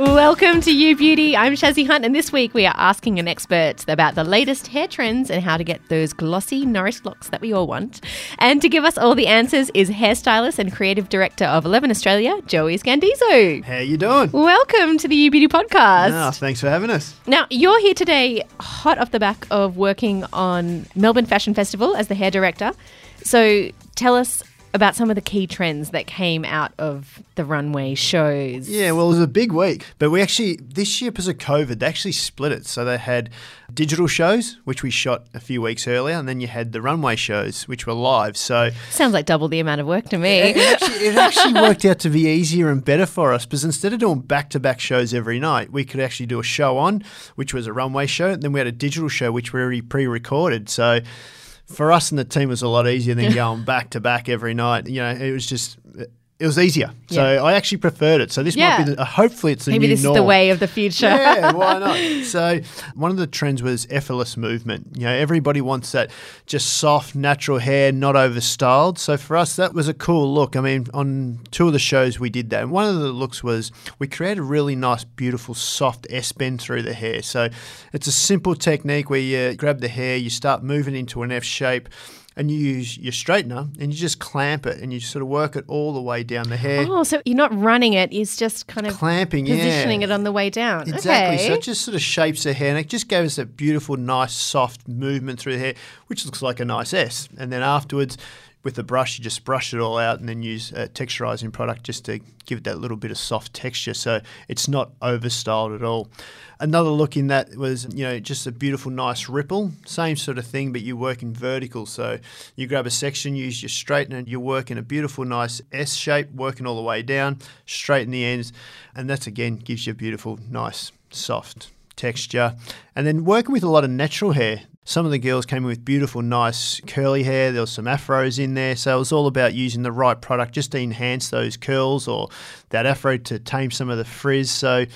Welcome to You Beauty. I'm Shazzy Hunt, and this week we are asking an expert about the latest hair trends and how to get those glossy, nourished looks that we all want. And to give us all the answers is hairstylist and creative director of Eleven Australia, Joey Scandizzo. How you doing? Welcome to the You Beauty podcast. Ah, thanks for having us. Now, you're here today, hot off the back of working on Melbourne Fashion Festival as the hair director. So, tell us about some of the key trends that came out of the runway shows. Yeah, well, it was a big week, but we actually this year because of COVID, they actually split it. So they had digital shows, which we shot a few weeks earlier, and then you had the runway shows, which were live. So sounds like double the amount of work to me. It actually, it actually worked out to be easier and better for us because instead of doing back-to-back shows every night, we could actually do a show on, which was a runway show, and then we had a digital show, which we already pre-recorded. So for us and the team, it was a lot easier than going back to back every night. You know, it was just it was easier. So Yeah. I actually preferred it. So this Yeah. might be the, uh, hopefully it's the Maybe this norm. is the way of the future. Yeah, why not? So one of the trends was effortless movement. You know, everybody wants that just soft, natural hair, not over styled. So for us, that was a cool look. I mean, on two of the shows we did that. And one of the looks was we created a really nice, beautiful, soft S bend through the hair. So it's a simple technique where you grab the hair, you start moving into an F shape. And you use your straightener and you just clamp it and you sort of work it all the way down the hair. Oh, so you're not running it, it's just kind of Clamping, yeah. positioning it on the way down. Exactly. Okay. So it just sort of shapes the hair and it just gave us that beautiful, nice, soft movement through the hair, which looks like a nice S. And then afterwards, with the brush, you just brush it all out and then use a texturizing product just to give it that little bit of soft texture. So it's not overstyled at all. Another look in that was, you know, just a beautiful, nice ripple. Same sort of thing, but you work in vertical. So you grab a section, use your straightener, you work in a beautiful, nice S shape, working all the way down, straighten the ends. And that's again gives you a beautiful, nice, soft texture. And then working with a lot of natural hair. Some of the girls came in with beautiful, nice curly hair. There was some afros in there. So it was all about using the right product just to enhance those curls or that afro to tame some of the frizz. So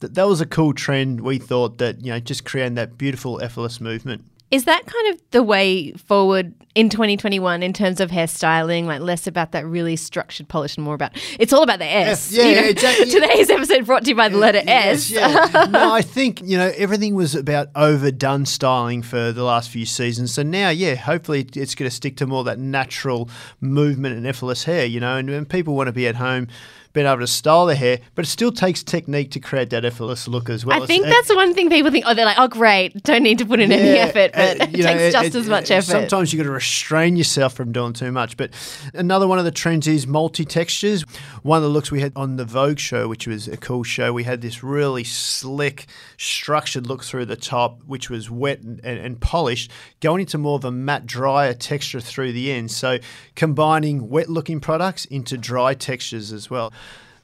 th- that was a cool trend. We thought that, you know, just creating that beautiful, effortless movement. Is that kind of the way forward in 2021 in terms of hairstyling? Like less about that really structured, polished, and more about it's all about the S. Yeah, you know? exactly. Today's episode brought to you by the letter S. Yeah. no, I think you know everything was about overdone styling for the last few seasons. So now, yeah, hopefully it's going to stick to more that natural movement and effortless hair. You know, and, and people want to be at home. Being able to style their hair, but it still takes technique to create that effortless look as well. I think It's- that's the one thing people think. Oh, they're like, oh, great, don't need to put in any effort, but uh, it know, takes just it- as much effort. Sometimes you've got to restrain yourself from doing too much. But another one of the trends is multi textures. One of the looks we had on the Vogue show, which was a cool show, we had this really slick, structured look through the top, which was wet and, and, and polished, going into more of a matte, drier texture through the end. So combining wet looking products into dry textures as well.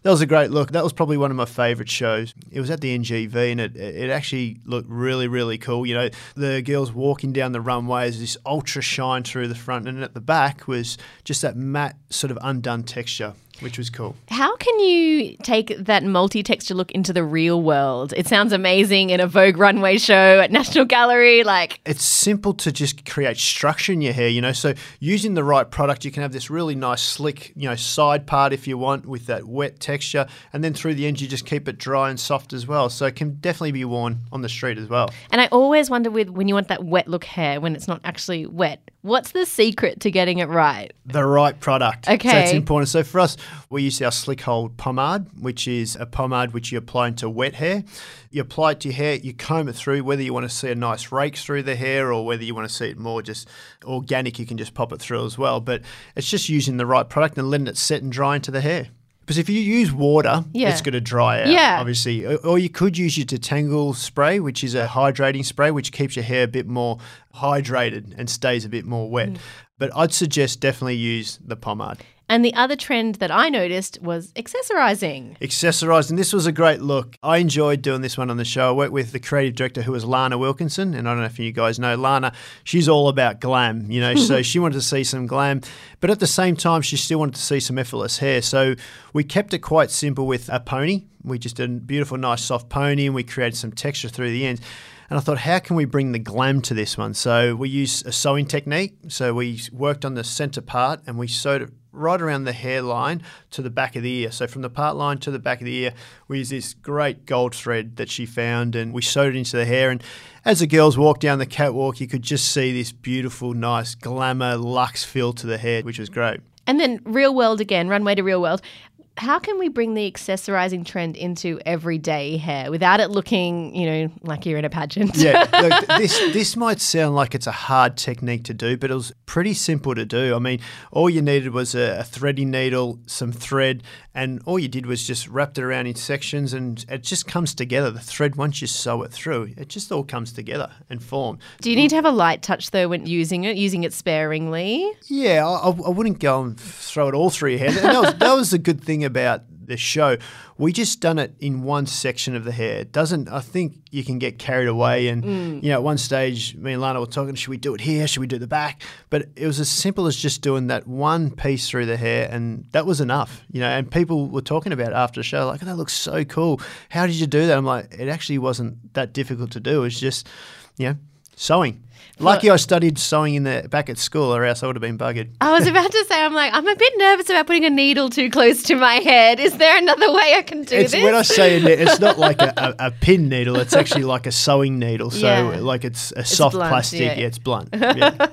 That was a great look. That was probably one of my favourite shows. It was at the NGV and it, it actually looked really, really cool. You know, the girls walking down the runway as this ultra shine through the front, and at the back was just that matte, sort of undone texture, which was cool. How can you take that multi-texture look into the real world? It sounds amazing in a Vogue runway show at National Gallery. Like, It's simple to just create structure in your hair, you know. So using the right product, you can have this really nice, slick, you know, side part if you want with that wet texture, and then through the end you just keep it dry and soft as well. So it can definitely be worn on the street as well. and I always wonder with when you want that wet look hair when it's not actually wet. What's the secret to getting it right? the right product. So it's Okay. important. So for us, we use our slick hold pomade, which is a pomade which you apply into wet hair. You apply it to your hair, you comb it through, whether you want to see a nice rake through the hair or whether you want to see it more just organic, you can just pop it through as well. But it's just using the right product and letting it set and dry into the hair. Because if you use water, Yeah. it's going to dry out, Yeah. obviously. Or- you could use your detangle spray, which is a hydrating spray, which keeps your hair a bit more hydrated and stays a bit more wet. Mm. But I'd suggest definitely use the pomade. And the other trend that I noticed was accessorizing. Accessorizing. this was a great look. I enjoyed doing this one on the show. I worked with the creative director who was Lana Wilkinson, and I don't know if you guys know Lana. She's all about glam, you know, so she wanted to see some glam, but at the same time, she still wanted to see some effortless hair. So we kept it quite simple with a pony. We just did a beautiful, nice, soft pony, and we created some texture through the ends. And I thought, how can we bring the glam to this one? So we used a sewing technique. So we worked on the center part and we sewed it right around the hairline to the back of the ear. So from the part line to the back of the ear, we use this great gold thread that she found and we sewed it into the hair. And as the girls walked down the catwalk, you could just see this beautiful, nice glamour, luxe feel to the hair, which was great. And then real world again, runway to real world. How can we bring the accessorizing trend into everyday hair without it looking, you know, like you're in a pageant? yeah, look, this this might sound like it's a hard technique to do, but it was pretty simple to do. I mean, all you needed was a, a threading needle, some thread, and all you did was just wrapped it around in sections, and it just comes together. The thread, once you sew it through, it just all comes together and form. Do you need to have a light touch though when using it, using it sparingly? Yeah, I, I wouldn't go and throw it all through your hair. And that was, that was the good thing about the show. We just done it in one section of the hair. It doesn't. I think you can get carried away, and mm. you know, at one stage, me and Lana were talking. Should we do it here? Should we do the back? But it was as simple as just doing that one piece through the hair, and that was enough. You know, and people were talking about after the show, like, oh, "That looks so cool. How did you do that?" I'm like, it actually wasn't that difficult to do. It's just, you know, sewing. Lucky I studied sewing in the back at school, or else I would have been buggered. I was about to say, I'm like, I'm a bit nervous about putting a needle too close to my head. Is there another way I can do It's this? when I say a it's not like a, a, a pin needle. It's actually like a sewing needle. So Yeah. like it's a soft blunt, plastic. yeah. Yeah. it's blunt. Yeah.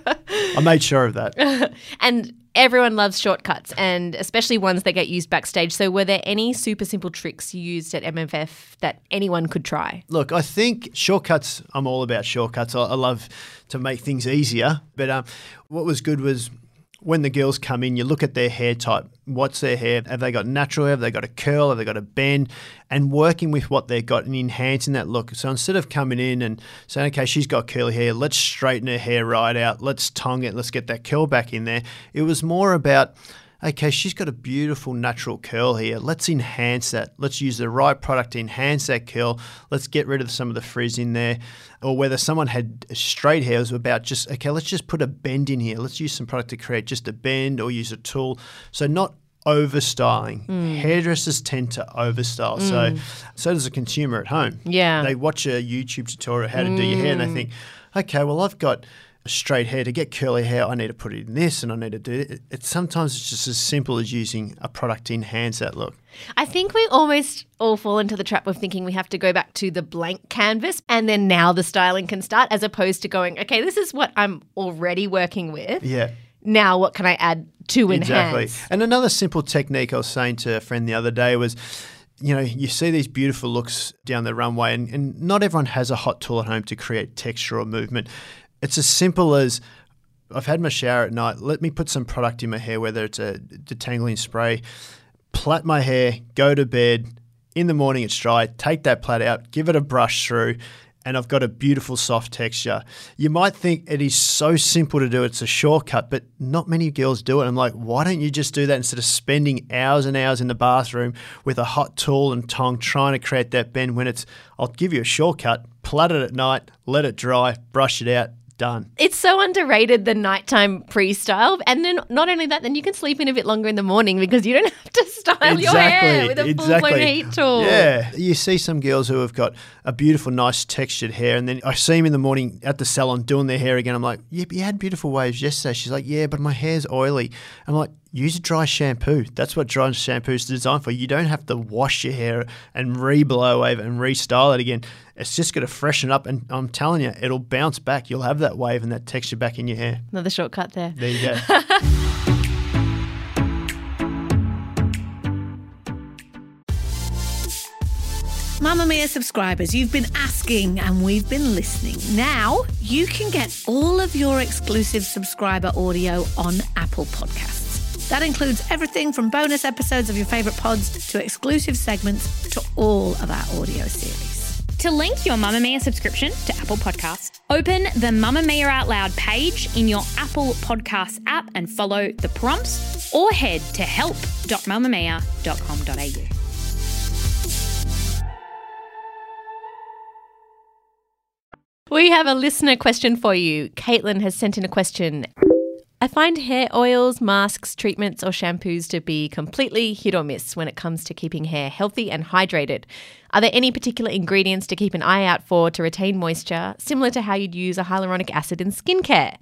I made sure of that. and everyone loves shortcuts, and especially ones that get used backstage. So, were there any super simple tricks you used at MFF that anyone could try? Look, I think shortcuts. I'm all about shortcuts. I, I love to make things easier. But um, what was good was when the girls come in, you look at their hair type. What's their hair? Have they got natural hair? Have they got a curl? Have they got a bend? And working with what they've got and enhancing that look. So instead of coming in and saying, okay, she's got curly hair, let's straighten her hair right out, let's tongue it, let's get that curl back in there. It was more about, okay, she's got a beautiful natural curl here. Let's enhance that. Let's use the right product to enhance that curl. Let's get rid of some of the frizz in there. Or whether someone had straight hair, it was about just, okay, let's just put a bend in here. Let's use some product to create just a bend or use a tool. So not overstyling. Mm. Hairdressers tend to overstyle. So mm. so does a consumer at home. Yeah. They watch a YouTube tutorial how to do your hair and they mm. think, okay, well I've got straight hair to get curly hair I need to put it in this and I need to do it. It's sometimes it's just as simple as using a product to enhance that look. I think we almost all fall into the trap of thinking we have to go back to the blank canvas and then now the styling can start, as opposed to going, okay, this is what I'm already working with. Yeah. Now, what can I add to Exactly. enhance? And another simple technique I was saying to a friend the other day was, you know, you see these beautiful looks down the runway, and, and not everyone has a hot tool at home to create texture or movement. It's as simple as I've had my shower at night. Let me put some product in my hair, whether it's a detangling spray, plait my hair, go to bed. In the morning, it's dry. Take that plait out, give it a brush through, and I've got a beautiful soft texture. You might think it is so simple to do, it's a shortcut, but not many girls do it. I'm like, why don't you just do that instead of spending hours and hours in the bathroom with a hot tool and tongue trying to create that bend when it's, I'll give you a shortcut, plait it at night, let it dry, brush it out, done. It's so underrated the nighttime pre-style, and then not only that, then you can sleep in a bit longer in the morning because you don't have to style your hair with a full-blown heat tool. Yeah, you see some girls who have got a beautiful, nice textured hair, and then I see them in the morning at the salon doing their hair again. I'm like, yeah, you had beautiful waves yesterday. She's like, yeah, but my hair's oily. I'm like, use a dry shampoo. That's what dry shampoo is designed for. You don't have to wash your hair and re-blow wave and restyle it again. It's just going to freshen up, and I'm telling you, it'll bounce back. You'll have that wave and that texture back in your hair. Another shortcut there. There you go. Mamamia subscribers, you've been asking and we've been listening. Now you can get all of your exclusive subscriber audio on Apple Podcasts. That includes everything from bonus episodes of your favourite pods to exclusive segments to all of our audio series. To link your Mamamia subscription to Apple Podcasts, open the Mamamia Out Loud page in your Apple Podcasts app and follow the prompts or head to help.mamamia.com.au. We have a listener question for you. Caitlin has sent in a question. I find hair oils, masks, treatments, or shampoos to be completely hit or miss when it comes to keeping hair healthy and hydrated. Are there any particular ingredients to keep an eye out for to retain moisture, similar to how you'd use a hyaluronic acid in skincare?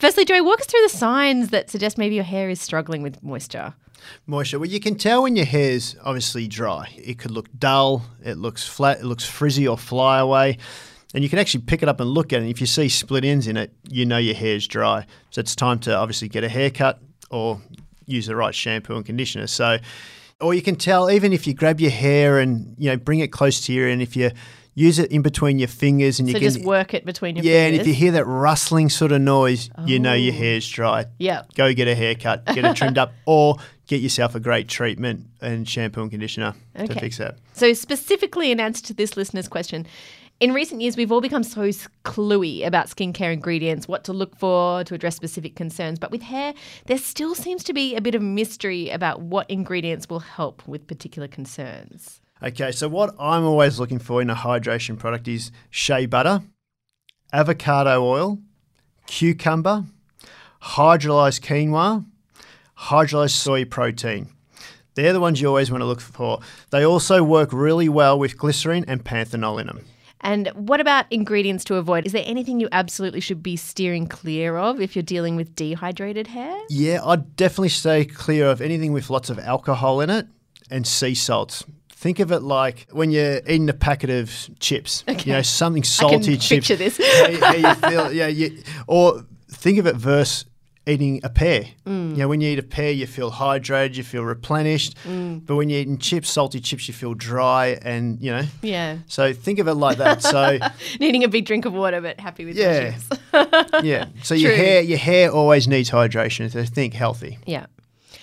Firstly, Joey, walk us through the signs that suggest maybe your hair is struggling with moisture. Moisture. Well, you can tell when your hair's obviously dry. It could look dull, it looks flat, it looks frizzy or fly away. And you can actually pick it up and look at it. And if you see split ends in it, you know your hair's dry. So it's time to obviously get a haircut or use the right shampoo and conditioner. So, or you can tell even if you grab your hair and you know bring it close to you, and if you use it in between your fingers and you So can just work it between your fingers. yeah, and if you hear that rustling sort of noise, you know your Oh. hair's dry. Yeah. Go get a haircut, get it trimmed up, or get yourself a great treatment and shampoo and conditioner to fix that. So, specifically in answer to this listener's question, in recent years, we've all become so cluey about skincare ingredients, what to look for to address specific concerns. But with hair, there still seems to be a bit of mystery about what ingredients will help with particular concerns. Okay, so what I'm always looking for in a hydration product is shea butter, avocado oil, cucumber, hydrolyzed quinoa, hydrolyzed soy protein. They're the ones you always want to look for. They also work really well with glycerin and panthenol in them. And what about ingredients to avoid? Is there anything you absolutely should be steering clear of if you're dealing with dehydrated hair? Yeah, I'd definitely stay clear of anything with lots of alcohol in it and sea salts. Think of it like when you're eating a packet of chips, you know, something salty chips. picture this. how, how you feel, yeah, you, or think of it versus eating a pear. Mm. You know, when you eat a pear, you feel hydrated, you feel replenished. Mm. But when you're eating chips, salty chips, you feel dry and, you know. Yeah. So think of it like that. So, Needing a big drink of water, but happy with Yeah. your chips. yeah. So your hair, your hair always needs hydration. So think healthy. Yeah.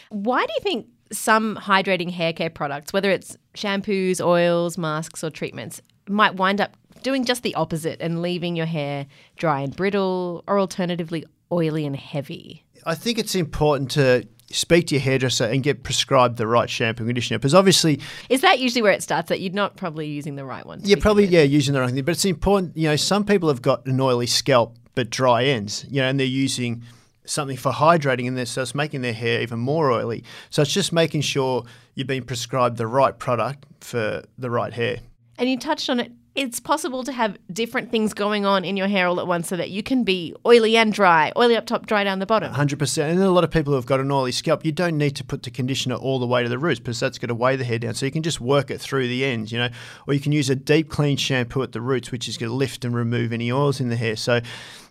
Why do you think some hydrating hair care products, whether it's shampoos, oils, masks, or treatments, might wind up doing just the opposite and leaving your hair dry and brittle, or alternatively oily and heavy? I think it's important to speak to your hairdresser and get prescribed the right shampoo and conditioner because obviously Is that usually where it starts? That you're not probably using the right one? you're probably with? yeah using the wrong thing but it's important you know some people have got an oily scalp but dry ends you know and they're using something for hydrating in and so it's making their hair even more oily so it's just making sure you've been prescribed the right product for the right hair And you touched on it. It's possible to have different things going on in your hair all at once so that you can be oily and dry, oily up top, dry down the bottom. 100% and then a lot of people who've got an oily scalp you don't need to put the conditioner all the way to the roots because that's going to weigh the hair down. So you can just work it through the ends you know? Or you can use a deep clean shampoo at the roots which is going to lift and remove any oils in the hair. So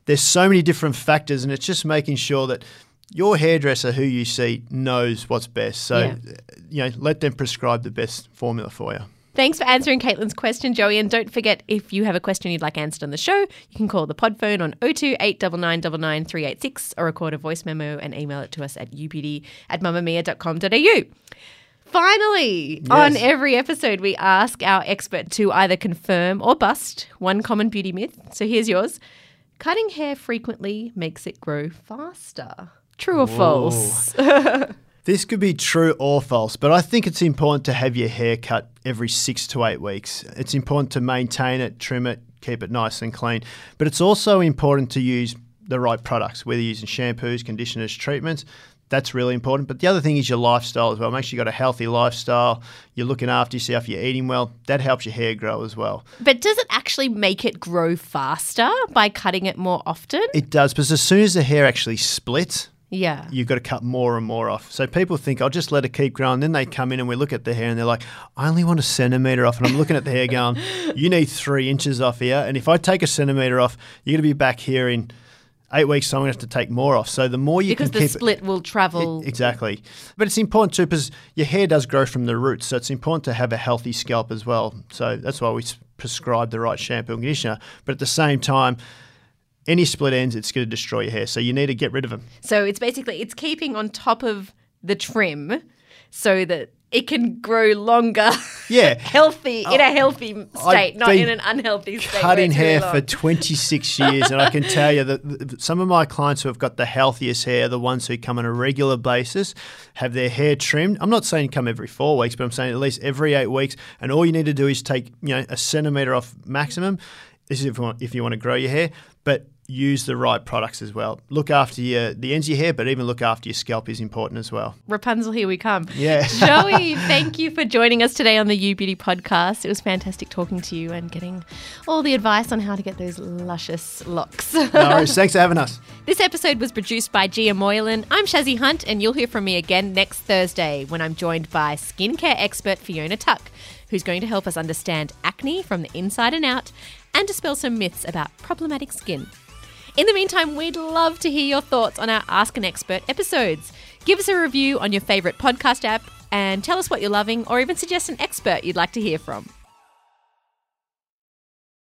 there's so many different factors and it's just making sure that your hairdresser who you see knows what's best. So Yeah. you know let them prescribe the best formula for you Thanks for answering Caitlin's question, Joey. And don't forget, if you have a question you'd like answered on the show, you can call the pod phone on 02 899 386 or record a voice memo and email it to us at upd at mamamia.com.au. Finally, on every episode, we ask our expert to either confirm or bust one common beauty myth. So here's yours Cutting hair frequently makes it grow faster. True or false? This could be true or false, but I think it's important to have your hair cut every six to eight weeks. It's important to maintain it, trim it, keep it nice and clean. But it's also important to use the right products, whether you're using shampoos, conditioners, treatments. That's really important. But the other thing is your lifestyle as well. Make sure you've got a healthy lifestyle. You're looking after yourself. You're eating well. That helps your hair grow as well. But does it actually make it grow faster by cutting it more often? It does, because as soon as the hair actually splits, Yeah. you've got to cut more and more off. So people think, I'll just let it keep growing. Then they come in and we look at the hair and they're like, I only want a centimetre off. And I'm looking at the hair going, you need three inches off here. And if I take a centimetre off, you're going to be back here in eight weeks. So I'm going to have to take more off. So the more you because can the keep split will travel. it, exactly. But it's important too because your hair does grow from the roots. So it's important to have a healthy scalp as well. So that's why we prescribe the right shampoo and conditioner. But at the same time, any split ends, it's going to destroy your hair. So you need to get rid of them. so it's basically it's keeping on top of the trim so that it can grow longer. Yeah. healthy in a oh, healthy state, not been in an unhealthy state. Cutting hair for 26 years, and I can tell you that some of my clients who have got the healthiest hair, the ones who come on a regular basis, have their hair trimmed. I'm not saying come every four weeks, but I'm saying at least every eight weeks. And all you need to do is take you know a centimeter off maximum. This is if you want, if you want to grow your hair, but use the right products as well. Look after your the ends of your hair, but even look after your scalp is important as well. Rapunzel, here we come. Yeah. Joey, thank you for joining us today on the You Beauty podcast. It was fantastic talking to you and getting all the advice on how to get those luscious locks. No worries. Thanks for having us. This episode was produced by Gia Moylan. I'm Shazzy Hunt, and you'll hear from me again next Thursday when I'm joined by skincare expert Fiona Tuck, who's going to help us understand acne from the inside and out and dispel some myths about problematic skin. In the meantime, we'd love to hear your thoughts on our Ask an Expert episodes. Give us a review on your favourite podcast app and tell us what you're loving or even suggest an expert you'd like to hear from.